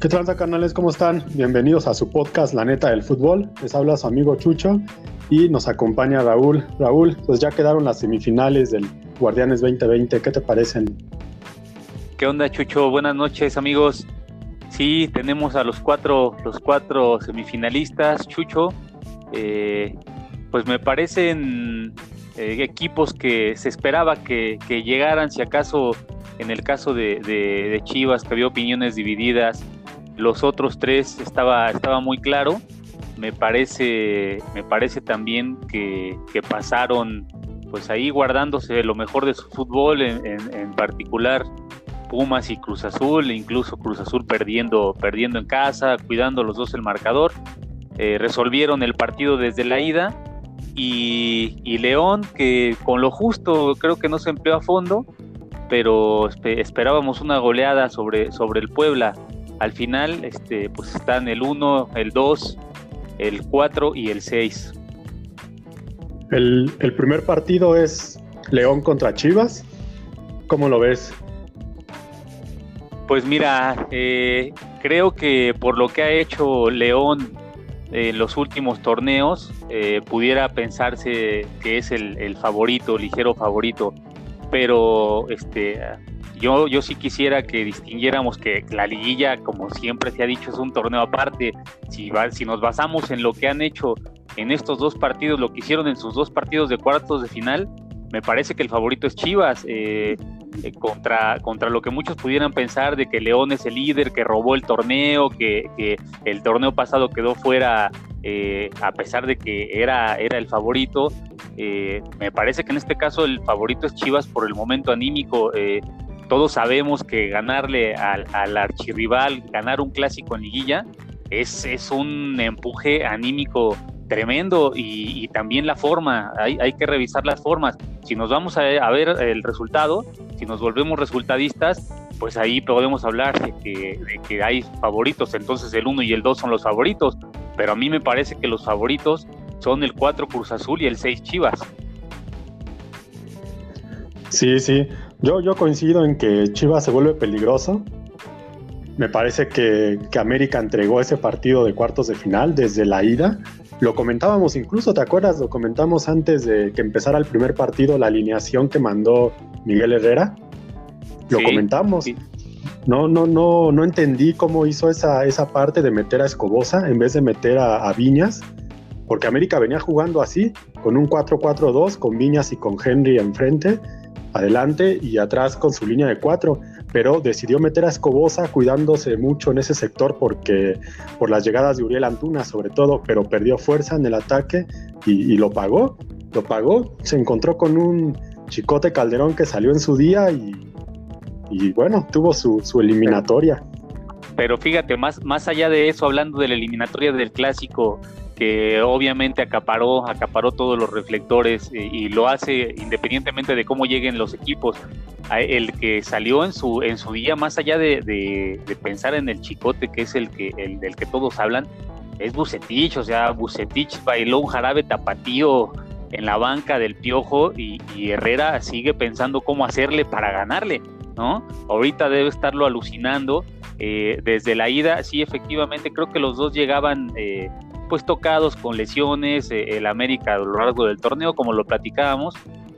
¿Qué transa canales? ¿Cómo están? Bienvenidos a su podcast La Neta del Fútbol. Les habla su amigo Chucho y nos acompaña Raúl. Raúl, pues ya quedaron las semifinales del Guardianes 2020. ¿Qué te parecen? ¿Qué onda, Chucho? Buenas noches, amigos. Sí, tenemos a los cuatro, los cuatro semifinalistas, Chucho. Eh, pues me parecen eh, equipos que se esperaba que, llegaran, si acaso en el caso de, Chivas, que había opiniones divididas, los otros tres estaba, estaba muy claro. Me parece, me parece también que, pasaron pues ahí guardándose lo mejor de su fútbol, en, particular Pumas y Cruz Azul, incluso Cruz Azul perdiendo, perdiendo en casa, cuidando los dos el marcador. Eh, resolvieron el partido desde la ida y, León, que con lo justo creo que no se empleó a fondo, pero esperábamos una goleada sobre, sobre el Puebla. Al final, este, pues están el 1, el 2, el 4 y el 6. El, el primer partido es León contra Chivas. ¿Cómo lo ves? Pues mira, eh, creo que por lo que ha hecho León en los últimos torneos, eh, pudiera pensarse que es el, favorito, ligero favorito, pero este, yo, yo sí quisiera que distinguiéramos que la liguilla, como siempre se ha dicho, es un torneo aparte. Si, si nos basamos en lo que han hecho en estos dos partidos, lo que hicieron en sus dos partidos de cuartos de final, me parece que el favorito es Chivas. Eh, eh, contra, contra lo que muchos pudieran pensar de que León es el líder, que robó el torneo, que, el torneo pasado quedó fuera eh, a pesar de que era, era el favorito. Me parece que en este caso el favorito es Chivas por el momento anímico. Todos sabemos que ganarle al, al, archirrival, ganar un clásico en liguilla, es, es un empuje anímico tremendo y, también la forma, hay, hay, que revisar las formas. Si nos vamos a, ver el resultado, si nos volvemos resultadistas, pues ahí podemos hablar de que, de que hay favoritos, entonces el 1 y el 2 son los favoritos, pero a mí me parece que los favoritos son el 4 Cruz Azul y el 6 Chivas. Sí, sí, yo, yo coincido en que Chivas se vuelve peligroso. Me parece que, que América entregó ese partido de cuartos de final desde la ida lo comentábamos incluso, ¿te acuerdas? Lo comentamos antes de que empezara el primer partido, la alineación que mandó Miguel Herrera. Lo comentamos. No, no, no, no entendí cómo hizo esa, esa parte de meter a Escobosa en vez de meter a, a Viñas, porque América venía jugando así, con un 4-4-2, con Viñas y con Henry enfrente, adelante y atrás con su línea de cuatro pero decidió meter a Escobosa cuidándose mucho en ese sector porque por las llegadas de Uriel Antuna sobre todo, pero perdió fuerza en el ataque y, lo pagó, lo pagó, se encontró con un Chicote Calderón que salió en su día y, bueno, tuvo su, eliminatoria. Pero fíjate, más, más allá de eso, hablando de la eliminatoria del clásico, que obviamente acaparó, acaparó todos los reflectores eh, y, lo hace independientemente de cómo lleguen los equipos. El que salió en su, en su día, más allá de, pensar en el chicote, que es el que el del que todos hablan, es Bucetich, o sea, Bucetich bailó un jarabe tapatío en la banca del piojo y, Herrera sigue pensando cómo hacerle para ganarle, ¿no? Ahorita debe estarlo alucinando. Eh, desde la ida, sí, efectivamente, creo que los dos llegaban eh, pues tocados con lesiones, eh, el América a lo largo del torneo, como lo platicábamos,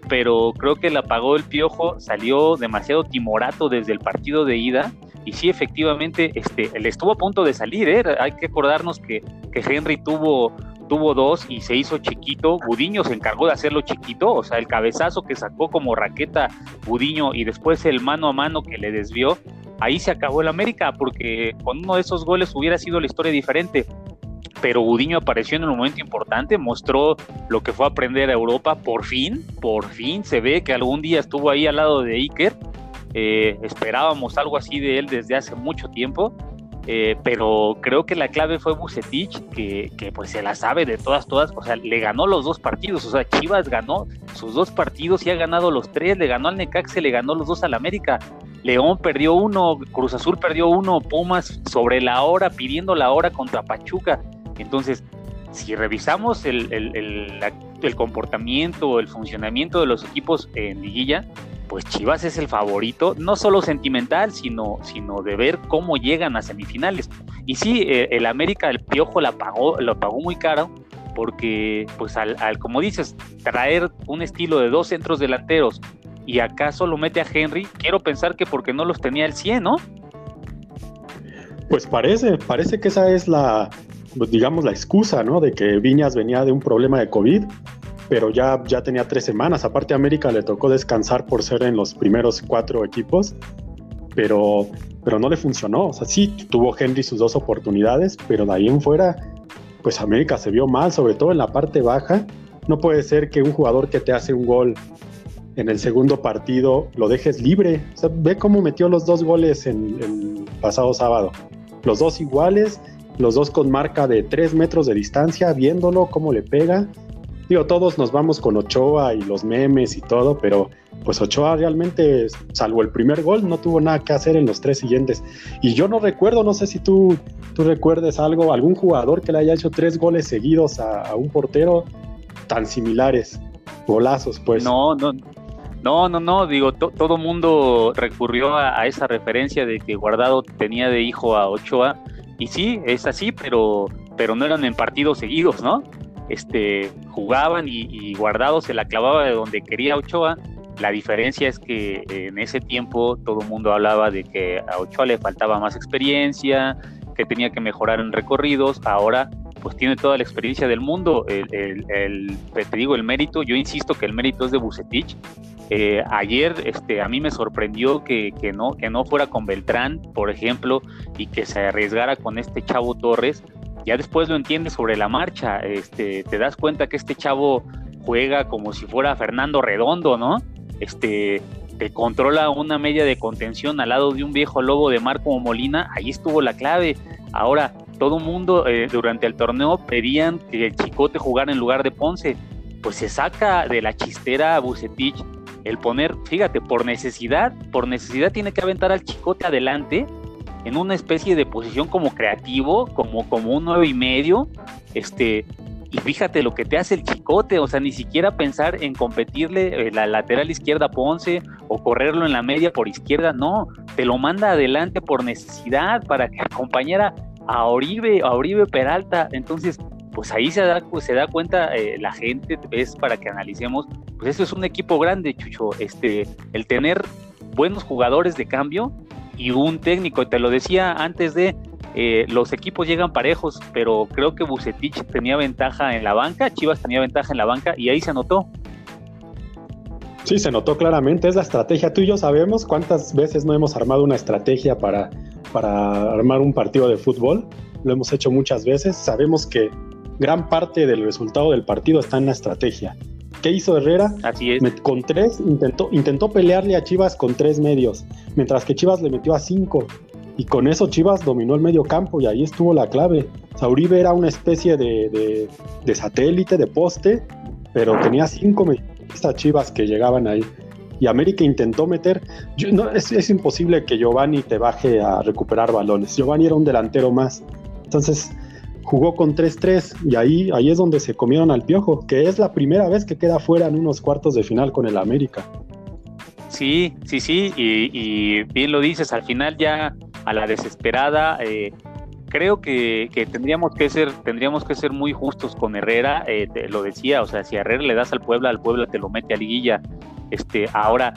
pero creo que la apagó el piojo, salió demasiado timorato desde el partido de ida. Y sí, efectivamente, este, le estuvo a punto de salir, ¿eh? hay que acordarnos que, que Henry tuvo, tuvo dos y se hizo chiquito. Budiño se encargó de hacerlo chiquito, o sea, el cabezazo que sacó como raqueta Budiño y después el mano a mano que le desvió. Ahí se acabó el América, porque con uno de esos goles hubiera sido la historia diferente pero Gudiño apareció en un momento importante, mostró lo que fue aprender a Europa, por fin, por fin se ve que algún día estuvo ahí al lado de Iker, eh, esperábamos algo así de él desde hace mucho tiempo, eh, pero creo que la clave fue Bucetich, que, pues se la sabe de todas, todas, o sea, le ganó los dos partidos, o sea, Chivas ganó sus dos partidos y ha ganado los tres, le ganó al Necaxe, le ganó los dos al América, León perdió uno, Cruz Azul perdió uno, Pumas sobre la hora, pidiendo la hora contra Pachuca, entonces, si revisamos el, el, el, el comportamiento, el funcionamiento de los equipos en liguilla, pues Chivas es el favorito, no solo sentimental, sino, sino de ver cómo llegan a semifinales. Y sí, eh, el América, el Piojo la pagó, lo pagó muy caro, porque, pues, al, como dices, traer un estilo de dos centros delanteros y acá solo mete a Henry, quiero pensar que porque no los tenía el 100, ¿no? Pues parece, parece que esa es la, digamos, la excusa, ¿no? De que Viñas venía de un problema de COVID pero ya, ya tenía tres semanas. Aparte, a América le tocó descansar por ser en los primeros cuatro equipos, pero, pero no le funcionó. O sea, sí, tuvo Henry sus dos oportunidades, pero de ahí en fuera, pues América se vio mal, sobre todo en la parte baja. No puede ser que un jugador que te hace un gol en el segundo partido lo dejes libre. O sea, ve cómo metió los dos goles en el pasado sábado. Los dos iguales, los dos con marca de tres metros de distancia, viéndolo, cómo le pega digo, todos nos vamos con Ochoa y los memes y todo, pero pues Ochoa realmente, salvo el primer gol, no tuvo nada que hacer en los tres siguientes. Y yo no recuerdo, no sé si tú, tú recuerdes algo, algún jugador que le haya hecho tres goles seguidos a, un portero tan similares, golazos, pues. No, no. No, no, digo, todo mundo recurrió a esa referencia de que Guardado tenía de hijo a Ochoa, y sí, es así, pero, pero no eran en partidos seguidos, ¿no? este, jugaban y, Guardado se la clavaba de donde quería Ochoa. La diferencia es que en ese tiempo todo el mundo hablaba de que a Ochoa le faltaba más experiencia, que tenía que mejorar en recorridos. Ahora pues tiene toda la experiencia del mundo. El, te digo, el mérito, yo insisto que el mérito es de Bucetich. Eh, ayer este, a mí me sorprendió que, que, no, que no fuera con Beltrán, por ejemplo, y que se arriesgara con este chavo Torres, ya después lo entiendes sobre la marcha, este, te das cuenta que este chavo juega como si fuera Fernando Redondo, ¿no? Este, te controla una media de contención al lado de un viejo lobo de mar como Molina, ahí estuvo la clave. Ahora, todo mundo eh, durante el torneo pedían que el Chicote jugara en lugar de Ponce. Pues se saca de la chistera a Bucetich el poner, fíjate, por necesidad, por necesidad tiene que aventar al Chicote adelante en una especie de posición como creativo, como, como un nueve y medio, este, y fíjate lo que te hace el chicote, o sea, ni siquiera pensar en competirle eh, la lateral izquierda a Ponce o correrlo en la media por izquierda, no, te lo manda adelante por necesidad para que acompañara a Oribe, a Oribe Peralta, entonces, pues ahí se da, pues se da cuenta eh, la gente, es para que analicemos, pues eso es un equipo grande, Chucho, este, el tener buenos jugadores de cambio y un técnico. Te lo decía antes de, eh, los equipos llegan parejos, pero creo que Bucetich tenía ventaja en la banca, Chivas tenía ventaja en la banca y ahí se notó. Sí, se notó claramente, es la estrategia. Tú y yo sabemos cuántas veces no hemos armado una estrategia para, para armar un partido de fútbol. Lo hemos hecho muchas veces. Sabemos que gran parte del resultado del partido está en la estrategia. ¿Qué hizo Herrera? Así es. Con tres, intentó, intentó pelearle a Chivas con tres medios, mientras que Chivas le metió a cinco. Y con eso Chivas dominó el medio campo y ahí estuvo la clave. Sauribe era una especie de, satélite, de poste, pero tenía cinco medios Chivas que llegaban ahí. Y América intentó meter. no, es, es imposible que Giovanni te baje a recuperar balones. Giovanni era un delantero más. Entonces, jugó con 3-3 y ahí, ahí es donde se comieron al piojo, que es la primera vez que queda fuera en unos cuartos de final con el América. Sí, sí, sí, y, bien lo dices, al final ya a la desesperada, eh, creo que, tendríamos que ser, tendríamos que ser muy justos con Herrera, eh, lo decía, o sea, si Herrera le das al Puebla, al Puebla te lo mete a liguilla. Este, ahora,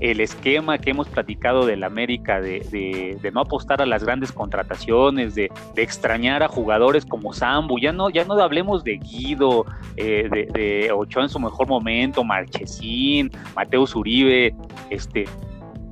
el esquema que hemos platicado del América de, no apostar a las grandes contrataciones, de, extrañar a jugadores como Sambu, ya no, ya no hablemos de Guido, eh, de, Ochoa en su mejor momento, Marchesín, Mateus Uribe, este,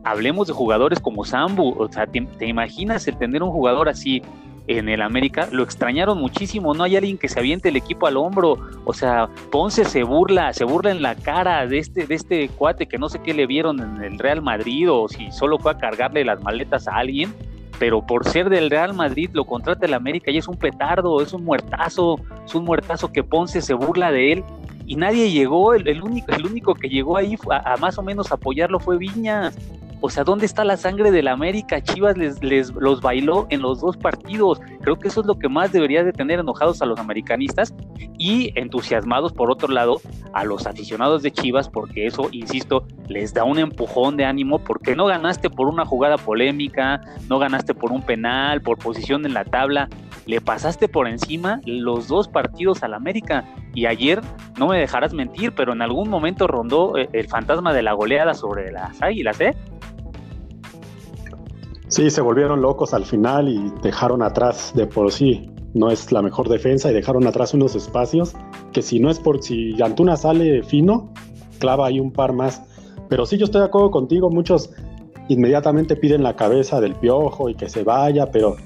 hablemos de jugadores como Sambu, o sea, te, te imaginas el tener un jugador así en el América, lo extrañaron muchísimo, no hay alguien que se aviente el equipo al hombro, o sea, Ponce se burla, se burla en la cara de este, de este cuate que no sé qué le vieron en el Real Madrid o si solo fue a cargarle las maletas a alguien, pero por ser del Real Madrid lo contrata el América y es un petardo, es un muertazo, es un muertazo que Ponce se burla de él y nadie llegó, el, único, el único que llegó ahí a, más o menos apoyarlo fue Viñas. O sea, ¿dónde está la sangre del América? Chivas les, les los bailó en los dos partidos. Creo que eso es lo que más debería de tener enojados a los americanistas y entusiasmados, por otro lado, a los aficionados de Chivas, porque eso, insisto, les da un empujón de ánimo, porque no ganaste por una jugada polémica, no ganaste por un penal, por posición en la tabla, le pasaste por encima los dos partidos al América. Y ayer, no me dejarás mentir, pero en algún momento rondó eh, el fantasma de la goleada sobre las águilas, ¿eh? Sí, se volvieron locos al final y dejaron atrás de por sí. No es la mejor defensa y dejaron atrás unos espacios que si no es por si Antuna sale fino, clava ahí un par más. Pero sí, yo estoy de acuerdo contigo, muchos inmediatamente piden la cabeza del piojo y que se vaya, pero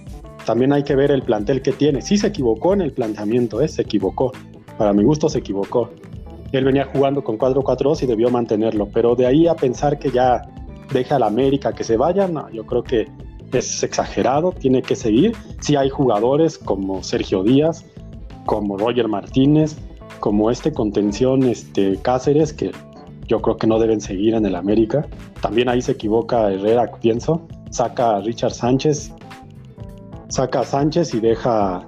también hay que ver el plantel que tiene. Sí se equivocó en el planteamiento, ¿eh? se equivocó. Para mi gusto se equivocó. Él venía jugando con 4-4-2 y debió mantenerlo, pero de ahí a pensar que ya deja a la América que se vaya, no, yo creo que es exagerado, tiene que seguir. Sí hay jugadores como Sergio Díaz, como Roger Martínez, como este contención este, Cáceres, que yo creo que no deben seguir en el América. También ahí se equivoca Herrera, pienso. Saca a Richard Sánchez, saca a Sánchez y deja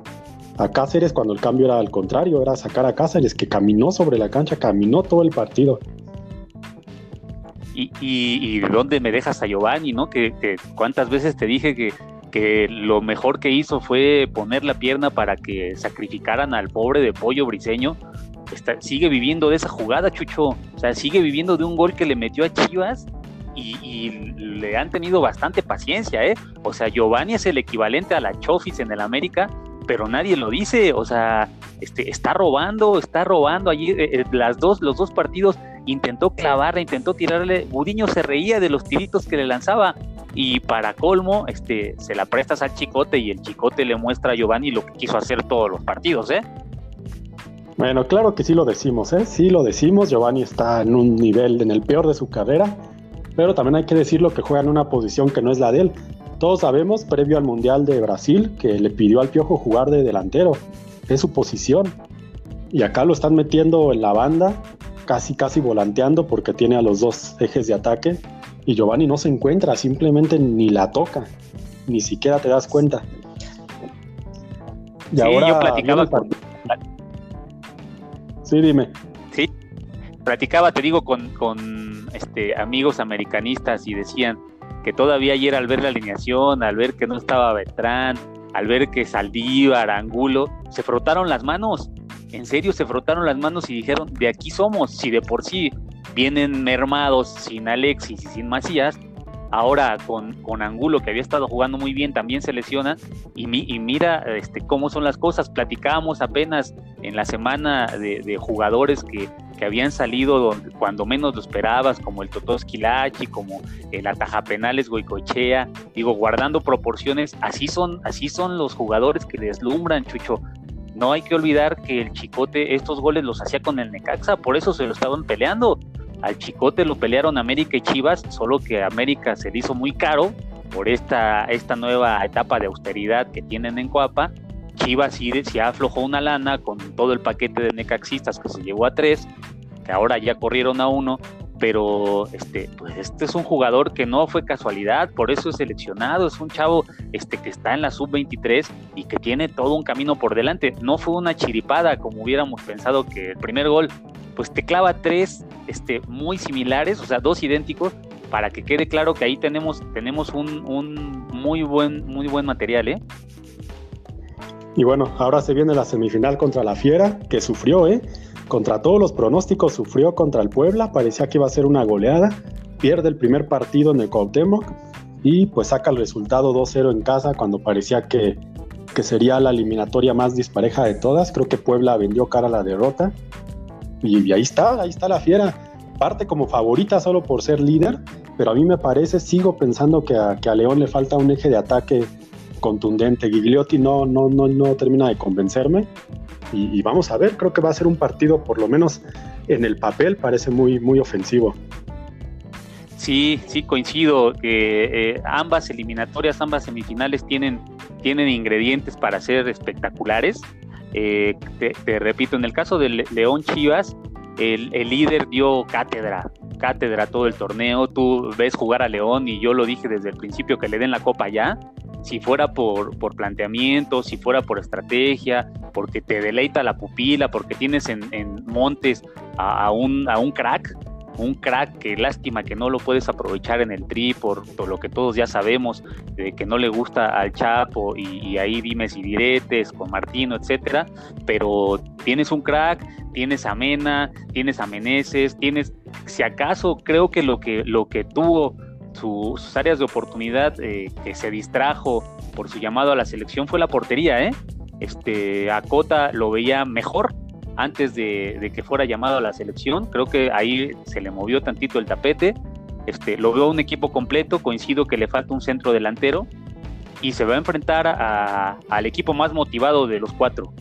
a Cáceres cuando el cambio era al contrario, era sacar a Cáceres que caminó sobre la cancha, caminó todo el partido. Y, y, de dónde me dejas a Giovanni, ¿no? Que, cuántas veces te dije que, que, lo mejor que hizo fue poner la pierna para que sacrificaran al pobre de Pollo Briseño. Está, sigue viviendo de esa jugada, Chucho. O sea, sigue viviendo de un gol que le metió a Chivas y, le han tenido bastante paciencia, ¿eh? O sea, Giovanni es el equivalente a la Chofis en el América, pero nadie lo dice, o sea, este, está robando, está robando allí, eh, eh, las dos, los dos partidos intentó clavarle, intentó tirarle, Budiño se reía de los tiritos que le lanzaba, y para colmo, este, se la prestas al Chicote y el Chicote le muestra a Giovanni lo que quiso hacer todos los partidos, ¿eh? Bueno, claro que sí lo decimos, ¿eh? Sí lo decimos, Giovanni está en un nivel, en el peor de su carrera, pero también hay que decirlo que juega en una posición que no es la de él. Todos sabemos, previo al Mundial de Brasil, que le pidió al Piojo jugar de delantero. Es su posición. Y acá lo están metiendo en la banda, casi casi volanteando porque tiene a los dos ejes de ataque. Y Giovanni no se encuentra, simplemente ni la toca. Ni siquiera te das cuenta. Y ahora yo platicaba Sí, dime. Sí, platicaba, te digo, con, con este, amigos americanistas y decían que todavía ayer al ver la alineación, al ver que no estaba Beltrán, al ver que Saldívar, Angulo, se frotaron las manos. En serio, se frotaron las manos y dijeron, de aquí somos, si de por sí vienen mermados sin Alexis y sin Macías, ahora con, con Angulo, que había estado jugando muy bien, también se lesiona. Y, y mira este, cómo son las cosas. Platicábamos apenas en la semana de, jugadores que, que, habían salido cuando menos lo esperabas, como el Totoski Lachi, como el Ataja Penales Goicochea. Digo, guardando proporciones, así son, así son los jugadores que deslumbran, Chucho. No hay que olvidar que el Chicote estos goles los hacía con el Necaxa, por eso se lo estaban peleando al Chicote lo pelearon América y Chivas, solo que América se le hizo muy caro por esta, esta nueva etapa de austeridad que tienen en Coapa. Chivas sí se aflojó una lana con todo el paquete de necaxistas que se llevó a tres, que ahora ya corrieron a uno, pero este, pues este es un jugador que no fue casualidad, por eso es seleccionado, es un chavo este, que está en la sub-23 y que tiene todo un camino por delante. No fue una chiripada como hubiéramos pensado que el primer gol pues te clava tres este, muy similares, o sea, dos idénticos, para que quede claro que ahí tenemos, tenemos un, un muy, buen, muy buen material, ¿eh? Y bueno, ahora se viene la semifinal contra la Fiera, que sufrió, ¿eh? Contra todos los pronósticos, sufrió contra el Puebla, parecía que iba a ser una goleada, pierde el primer partido en el Cuauhtémoc y pues saca el resultado 2-0 en casa cuando parecía que, que sería la eliminatoria más dispareja de todas. Creo que Puebla vendió cara a la derrota y, ahí está, ahí está la fiera. Parte como favorita solo por ser líder, pero a mí me parece, sigo pensando que que a León le falta un eje de ataque contundente. Gigliotti no, no, no, no termina de convencerme. Y, vamos a ver, creo que va a ser un partido, por lo menos en el papel, parece muy, muy ofensivo. Sí, sí, coincido eh, ambas eliminatorias, ambas semifinales tienen, tienen ingredientes para ser espectaculares. Eh, te, repito, en el caso de León Chivas, el, líder dio cátedra, cátedra todo el torneo, tú ves jugar a León y yo lo dije desde el principio que le den la copa ya, si fuera por, por planteamiento, si fuera por estrategia, porque te deleita la pupila, porque tienes en, Montes a, un, a un crack, un crack que lástima que no lo puedes aprovechar en el tri por, lo que todos ya sabemos, de que no le gusta al Chapo y, ahí dimes y diretes con Martino, etcétera, pero tienes un crack, tienes a Mena, tienes a Meneses, tienes, si acaso creo que lo que, lo que tuvo sus áreas de oportunidad eh, que se distrajo por su llamado a la selección fue la portería, ¿eh? Este, a Cota lo veía mejor antes de, que fuera llamado a la selección. Creo que ahí se le movió tantito el tapete. Este, lo veo un equipo completo, coincido que le falta un centro delantero y se va a enfrentar al equipo más motivado de los cuatro.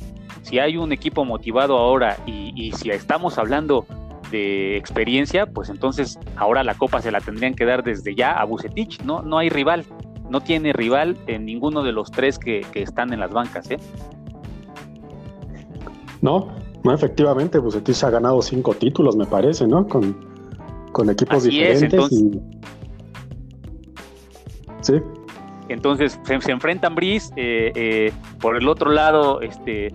Si hay un equipo motivado ahora y, y si estamos hablando de experiencia, pues entonces ahora la copa se la tendrían que dar desde ya a Bucetich, ¿no? No hay rival, no tiene rival en ninguno de los tres que, están en las bancas, ¿eh? No, no, efectivamente, Bucetich ha ganado cinco títulos, me parece, ¿no? Con, con equipos diferentes. Sí. Entonces se, enfrentan Brice, eh, eh, por el otro lado, este,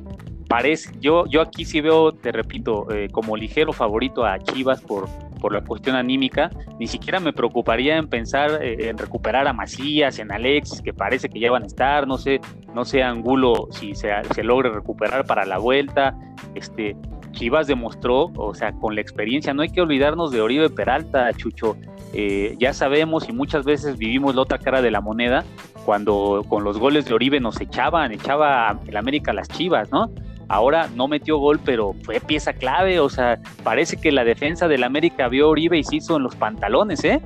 parece, yo, yo aquí sí veo, te repito, eh, como ligero favorito a Chivas por, por la cuestión anímica, ni siquiera me preocuparía en pensar eh, en recuperar a Macías, en Alex, que parece que ya van a estar, no sé, no sé Angulo si se, se logre recuperar para la vuelta, este, Chivas demostró, o sea, con la experiencia, no hay que olvidarnos de Oribe Peralta, Chucho, eh, ya sabemos y muchas veces vivimos la otra cara de la moneda, cuando con los goles de Oribe nos echaban, echaba el América a las Chivas, ¿no? Ahora no metió gol, pero fue pieza clave. O sea, parece que la defensa del América vio a Oribe y se hizo en los pantalones, ¿eh?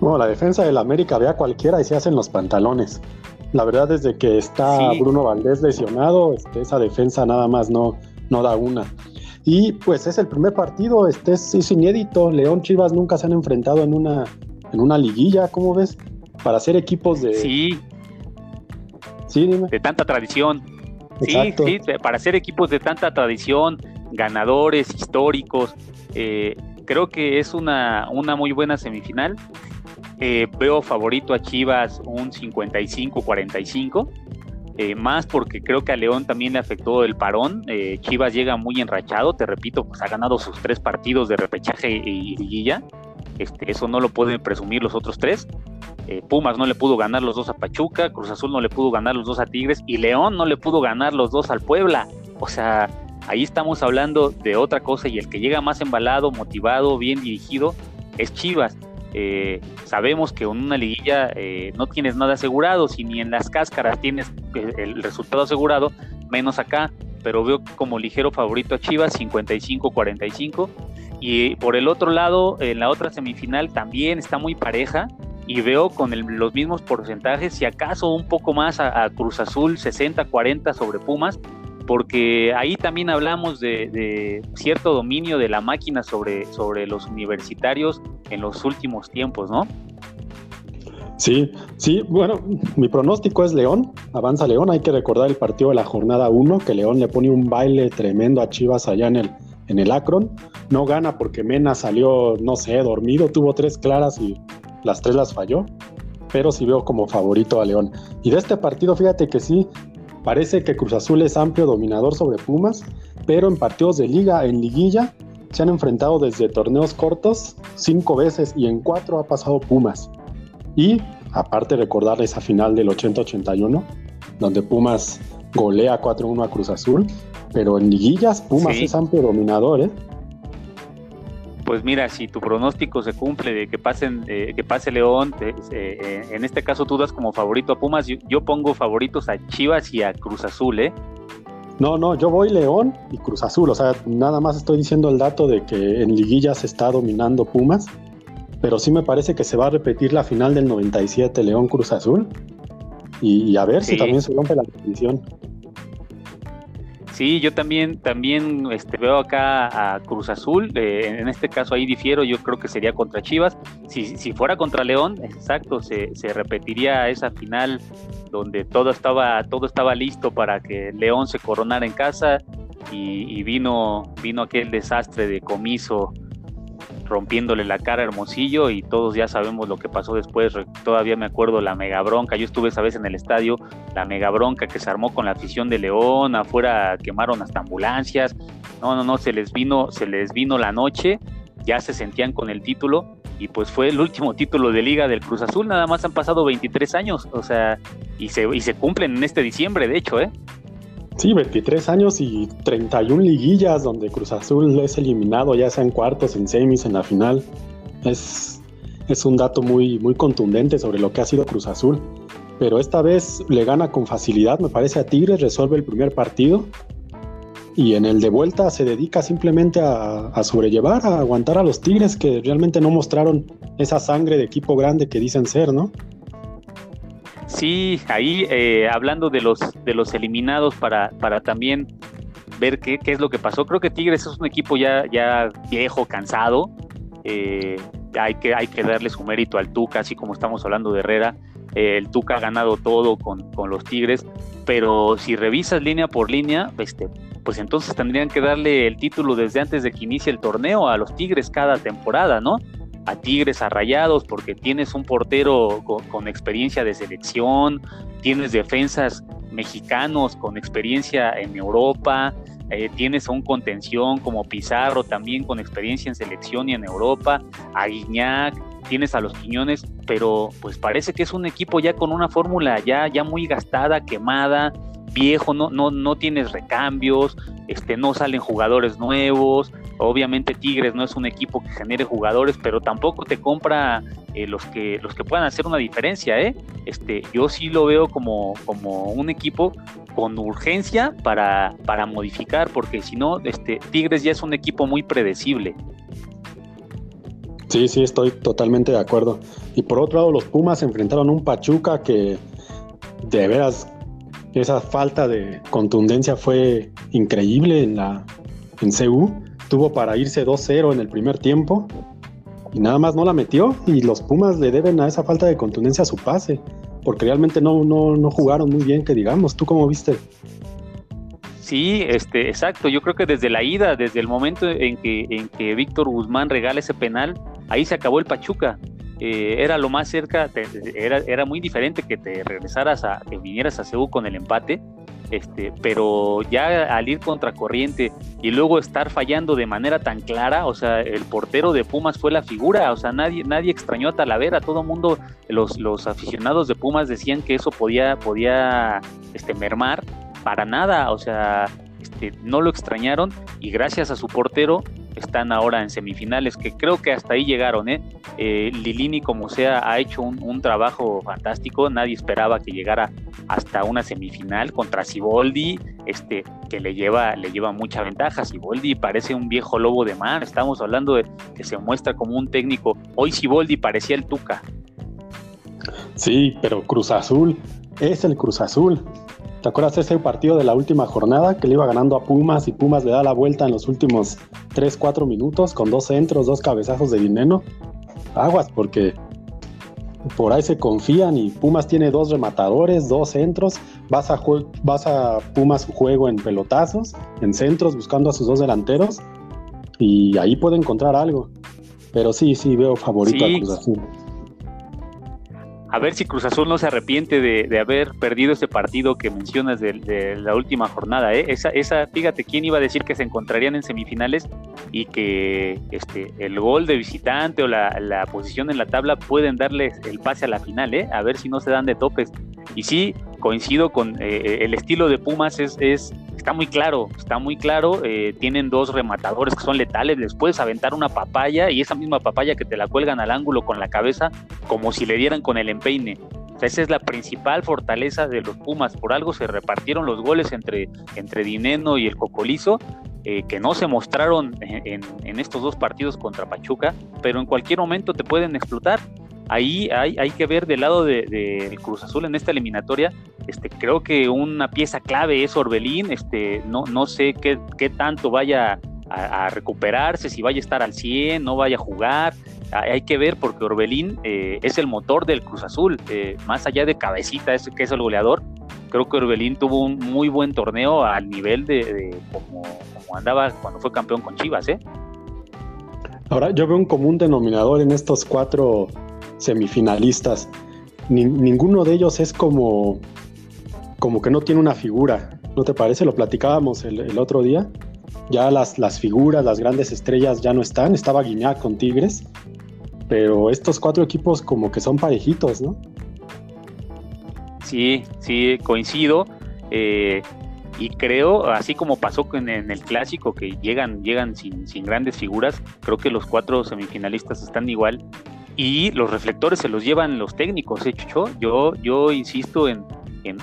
Bueno, la defensa del América ve a cualquiera y se hace en los pantalones. La verdad, desde que está Bruno Valdés lesionado, este, esa defensa nada más no, no da una. Y pues es el primer partido, este es, inédito. León Chivas nunca se han enfrentado en una, en una liguilla, ¿cómo ves? Para ser equipos de. Sí. Sí, dime. De tanta tradición. Sí, sí, para ser equipos de tanta tradición, ganadores, históricos, eh, creo que es una, una muy buena semifinal. Eh, veo favorito a Chivas un 55-45, eh, más porque creo que a León también le afectó el parón. Chivas llega muy enrachado, te repito, pues ha ganado sus tres partidos de repechaje y liguilla. Este, eso no lo pueden presumir los otros tres. Eh, Pumas no le pudo ganar los dos a Pachuca, Cruz Azul no le pudo ganar los dos a Tigres y León no le pudo ganar los dos al Puebla. O sea, ahí estamos hablando de otra cosa y el que llega más embalado, motivado, bien dirigido es Chivas. Eh, sabemos que en una liguilla eh, no tienes nada asegurado, si ni en las cáscaras tienes el resultado asegurado, menos acá, pero veo como ligero favorito a Chivas 55-45 y por el otro lado, en la otra semifinal también está muy pareja y veo con los mismos porcentajes, si acaso un poco más a, Cruz Azul, 60-40 sobre Pumas, porque ahí también hablamos de, cierto dominio de la máquina sobre, sobre los universitarios en los últimos tiempos, ¿no? Sí, sí, bueno, mi pronóstico es León, avanza León, hay que recordar el partido de la jornada 1, que León le pone un baile tremendo a Chivas allá en el, en el Akron, no gana porque Mena salió, no sé, dormido, tuvo tres claras y las tres las falló, pero sí veo como favorito a León. Y de este partido, fíjate que sí, parece que Cruz Azul es amplio dominador sobre Pumas, pero en partidos de liga, en liguilla, se han enfrentado desde torneos cortos cinco veces y en cuatro ha pasado Pumas. Y aparte recordar esa final del 80-81, donde Pumas golea 4-1 a Cruz Azul, pero en liguillas Pumas es amplio dominador, ¿eh? pues mira, si tu pronóstico se cumple de que pasen, eh, que pase León, eh, en este caso tú das como favorito a Pumas, yo, pongo favoritos a Chivas y a Cruz Azul, ¿eh? No, no, yo voy León y Cruz Azul, o sea, nada más estoy diciendo el dato de que en liguilla se está dominando Pumas, pero sí me parece que se va a repetir la final del 97 León Cruz Azul y, a ver si también se rompe la división. Sí, yo también, también este, veo acá a Cruz Azul, eh, en este caso ahí difiero, yo creo que sería contra Chivas. Si, si fuera contra León, exacto, se, se, repetiría esa final donde todo estaba, todo estaba listo para que León se coronara en casa y, vino, vino aquel desastre de comiso rompiéndole la cara Hermosillo y todos ya sabemos lo que pasó después. Todavía me acuerdo la mega bronca, yo estuve esa vez en el estadio, la mega bronca que se armó con la afición de León, afuera quemaron hasta ambulancias. No, no, no, se les vino, se les vino la noche, ya se sentían con el título y pues fue el último título de liga del Cruz Azul, nada más han pasado 23 años, o sea, y se, y se cumplen en este diciembre, de hecho, ¿eh? Sí, 23 años y 31 liguillas donde Cruz Azul es eliminado, ya sea en cuartos, en semis, en la final. Es, es un dato muy, muy contundente sobre lo que ha sido Cruz Azul. Pero esta vez le gana con facilidad, me parece, a Tigres, resuelve el primer partido. Y en el de vuelta se dedica simplemente a, a sobrellevar, a aguantar a los Tigres que realmente no mostraron esa sangre de equipo grande que dicen ser, ¿no? Sí, ahí eh, hablando de los, de los eliminados para, para también ver qué, qué, es lo que pasó. Creo que Tigres es un equipo ya, ya viejo, cansado. Eh, hay, que, hay que darle su mérito al Tuca, así como estamos hablando de Herrera. Eh, el Tuca ha ganado todo con, con, los Tigres, pero si revisas línea por línea, este, pues entonces tendrían que darle el título desde antes de que inicie el torneo a los Tigres cada temporada, ¿no? A Tigres, a Rayados, porque tienes un portero con, experiencia de selección, tienes defensas mexicanos con experiencia en Europa, eh, tienes un contención como Pizarro también con experiencia en selección y en Europa, a Guiñac, tienes a los Quiñones, pero pues parece que es un equipo ya con una fórmula ya, ya muy gastada, quemada, viejo, no, no, no tienes recambios, este, no salen jugadores nuevos, obviamente Tigres no es un equipo que genere jugadores, pero tampoco te compra eh, los, que, los que puedan hacer una diferencia, ¿eh? Este, yo sí lo veo como, como un equipo con urgencia para, para modificar, porque si no, este, Tigres ya es un equipo muy predecible. Sí, sí, estoy totalmente de acuerdo. Y por otro lado, los Pumas enfrentaron un Pachuca que de veras esa falta de contundencia fue increíble en la en CU. Tuvo para irse 2-0 en el primer tiempo y nada más no la metió. Y los Pumas le deben a esa falta de contundencia su pase, porque realmente no, no, no jugaron muy bien, que digamos. ¿Tú cómo viste? Sí, este, exacto. Yo creo que desde la ida, desde el momento en que, en que Víctor Guzmán regala ese penal, ahí se acabó el Pachuca. Eh, era lo más cerca, era, era muy diferente que te regresaras a, que vinieras a Ceú con el empate, este, pero ya al ir contracorriente y luego estar fallando de manera tan clara, o sea, el portero de Pumas fue la figura, o sea, nadie, nadie extrañó a Talavera, todo el mundo, los, los aficionados de Pumas decían que eso podía, podía este, mermar, para nada, o sea, este, no lo extrañaron y gracias a su portero están ahora en semifinales, que creo que hasta ahí llegaron. ¿eh? eh Lilini, como sea, ha hecho un, trabajo fantástico. Nadie esperaba que llegara hasta una semifinal contra Siboldi, este, que le lleva, le lleva mucha ventaja. Siboldi parece un viejo lobo de mar. Estamos hablando de que se muestra como un técnico. Hoy Siboldi parecía el Tuca. Sí, pero Cruz Azul es el Cruz Azul. ¿Te acuerdas ese partido de la última jornada que le iba ganando a Pumas y Pumas le da la vuelta en los últimos 3, 4 minutos con dos centros, dos cabezazos de dinero? Aguas, porque por ahí se confían y Pumas tiene dos rematadores, dos centros. Vas a, vas a Pumas juego en pelotazos, en centros, buscando a sus dos delanteros y ahí puede encontrar algo. Pero sí, sí, veo favorito a Cruz Azul a ver si Cruz Azul no se arrepiente de, haber perdido ese partido que mencionas de, la última jornada. ¿eh? Esa, esa, fíjate, ¿quién iba a decir que se encontrarían en semifinales y que este, el gol de visitante o la, posición en la tabla pueden darles el pase a la final? ¿eh? A ver si no se dan de topes. Y sí, coincido con eh, el estilo de Pumas, es, es, está muy claro, está muy claro. Eh, tienen dos rematadores que son letales, les puedes aventar una papaya y esa misma papaya que te la cuelgan al ángulo con la cabeza, como si le dieran con el empeine. esa es la principal fortaleza de los Pumas. Por algo se repartieron los goles entre, entre Dineno y el Cocolizo, eh, que no se mostraron en, en, estos dos partidos contra Pachuca, pero en cualquier momento te pueden explotar ahí hay, que ver del lado del de, Cruz Azul en esta eliminatoria. Este, creo que una pieza clave es Orbelín. Este, no, no sé qué, qué tanto vaya a, recuperarse, si vaya a estar al 100, no vaya a jugar. Hay que ver porque Orbelín eh, es el motor del Cruz Azul. Eh, más allá de Cabecita, es, que es el goleador, creo que Orbelín tuvo un muy buen torneo al nivel de, como, como andaba cuando fue campeón con Chivas. ¿eh? Ahora, yo veo un común denominador en estos cuatro semifinalistas. ninguno de ellos es como, como que no tiene una figura. ¿No te parece? Lo platicábamos el, otro día. Ya las, las figuras, las grandes estrellas ya no están. Estaba Guiñac con Tigres. Pero estos cuatro equipos como que son parejitos, ¿no? Sí, sí, coincido. Eh, y creo, así como pasó en, el clásico, que llegan, llegan sin, sin, grandes figuras, creo que los cuatro semifinalistas están igual. Y los reflectores se los llevan los técnicos, ¿eh, Chucho? Yo, yo insisto en, en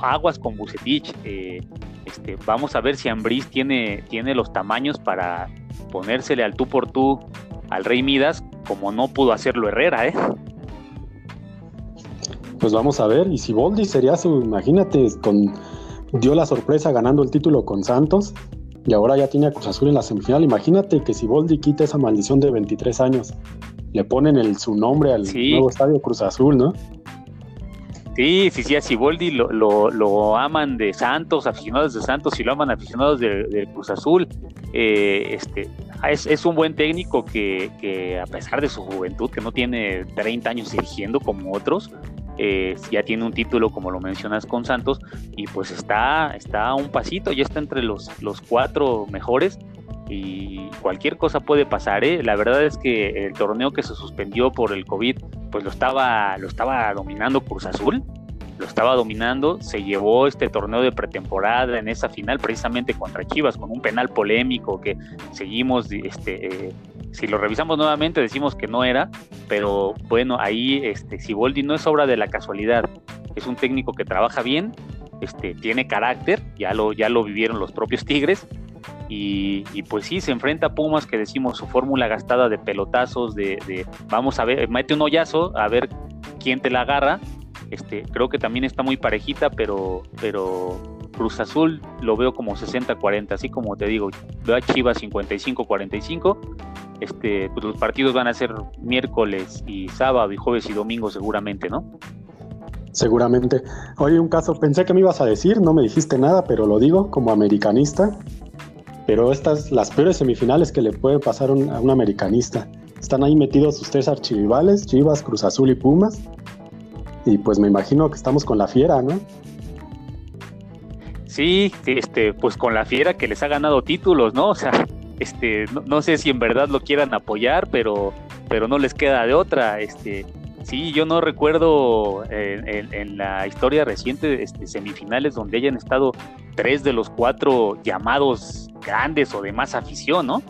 aguas con Bucetich. Eh, este, vamos a ver si Ambriz tiene, tiene los tamaños para ponérsele al tú por tú al Rey Midas, como no pudo hacerlo Herrera, ¿eh? Pues vamos a ver, y si Boldi sería su, imagínate, con dio la sorpresa ganando el título con Santos y ahora ya tiene a Cruz Azul en la semifinal. Imagínate que si Boldi quita esa maldición de 23 años, le ponen el, su nombre al nuevo estadio Cruz Azul, ¿no? Sí, sí, sí, a Siboldi lo, lo, aman de Santos, aficionados de Santos, y lo aman aficionados de, Cruz Azul. Eh, este, es, es, un buen técnico que, que, a pesar de su juventud, que no tiene 30 años dirigiendo como otros, eh, ya tiene un título como lo mencionas con Santos y pues está, está a un pasito, ya está entre los, los cuatro mejores y cualquier cosa puede pasar. ¿eh? La verdad es que el torneo que se suspendió por el COVID pues lo estaba, lo estaba dominando Cruz Azul lo estaba dominando, se llevó este torneo de pretemporada en esa final precisamente contra Chivas con un penal polémico que seguimos, este, eh, si lo revisamos nuevamente decimos que no era, pero bueno, ahí este, Siboldi no es obra de la casualidad, es un técnico que trabaja bien, este, tiene carácter, ya lo, ya lo vivieron los propios Tigres, y, pues sí, se enfrenta a Pumas, que decimos su fórmula gastada de pelotazos, de, vamos a ver, mete un hoyazo, a ver quién te la agarra, este, creo que también está muy parejita, pero, pero Cruz Azul lo veo como 60-40, así como te digo, veo a Chivas 55-45. Este, pues los partidos van a ser miércoles y sábado y jueves y domingo seguramente, ¿no? Seguramente. Oye, un caso, pensé que me ibas a decir, no me dijiste nada, pero lo digo como americanista. Pero estas, las peores semifinales que le puede pasar a un americanista. Están ahí metidos sus tres archirrivales, Chivas, Cruz Azul y Pumas. Y pues me imagino que estamos con la fiera, ¿no? Sí, este, pues con la fiera que les ha ganado títulos, ¿no? O sea, este, no, sé si en verdad lo quieran apoyar, pero, pero no les queda de otra. Este, sí, yo no recuerdo en, la historia reciente este, semifinales donde hayan estado tres de los cuatro llamados grandes o de más afición, ¿no?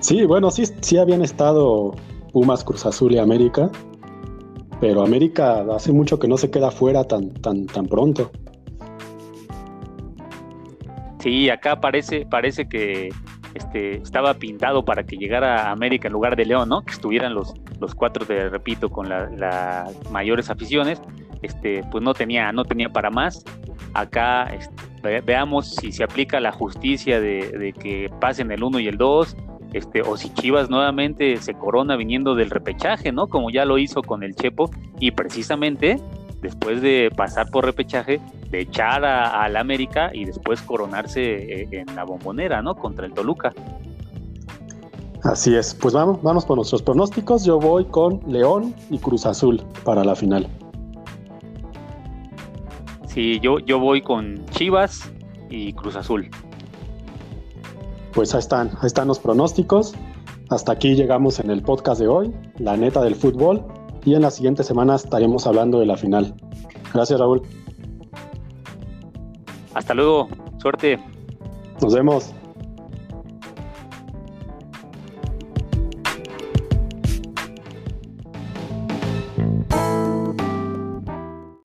Sí, bueno, sí, sí habían estado Pumas, Cruz Azul y América, pero América hace mucho que no se queda fuera tan, tan, tan pronto. Sí, acá parece, parece que este, estaba pintado para que llegara a América en lugar de León, ¿no? Que estuvieran los, los cuatro, te repito, con las mayores aficiones. Este, pues no tenía, no tenía para más. Acá este, veamos si se aplica la justicia de, que pasen el 1 y el 2 este, o si Chivas nuevamente se corona viniendo del repechaje, ¿no? Como ya lo hizo con el Chepo, y precisamente después de pasar por repechaje, de echar al América y después coronarse eh, en la bombonera, ¿no? Contra el Toluca. Así es, pues vamos, vamos por nuestros pronósticos. Yo voy con León y Cruz Azul para la final. Sí, yo, yo voy con Chivas y Cruz Azul pues ahí están, ahí están los pronósticos. Hasta aquí llegamos en el podcast de hoy, la neta del fútbol, y en las siguientes semanas estaremos hablando de la final. Gracias, Raúl. Hasta luego, suerte. Nos vemos.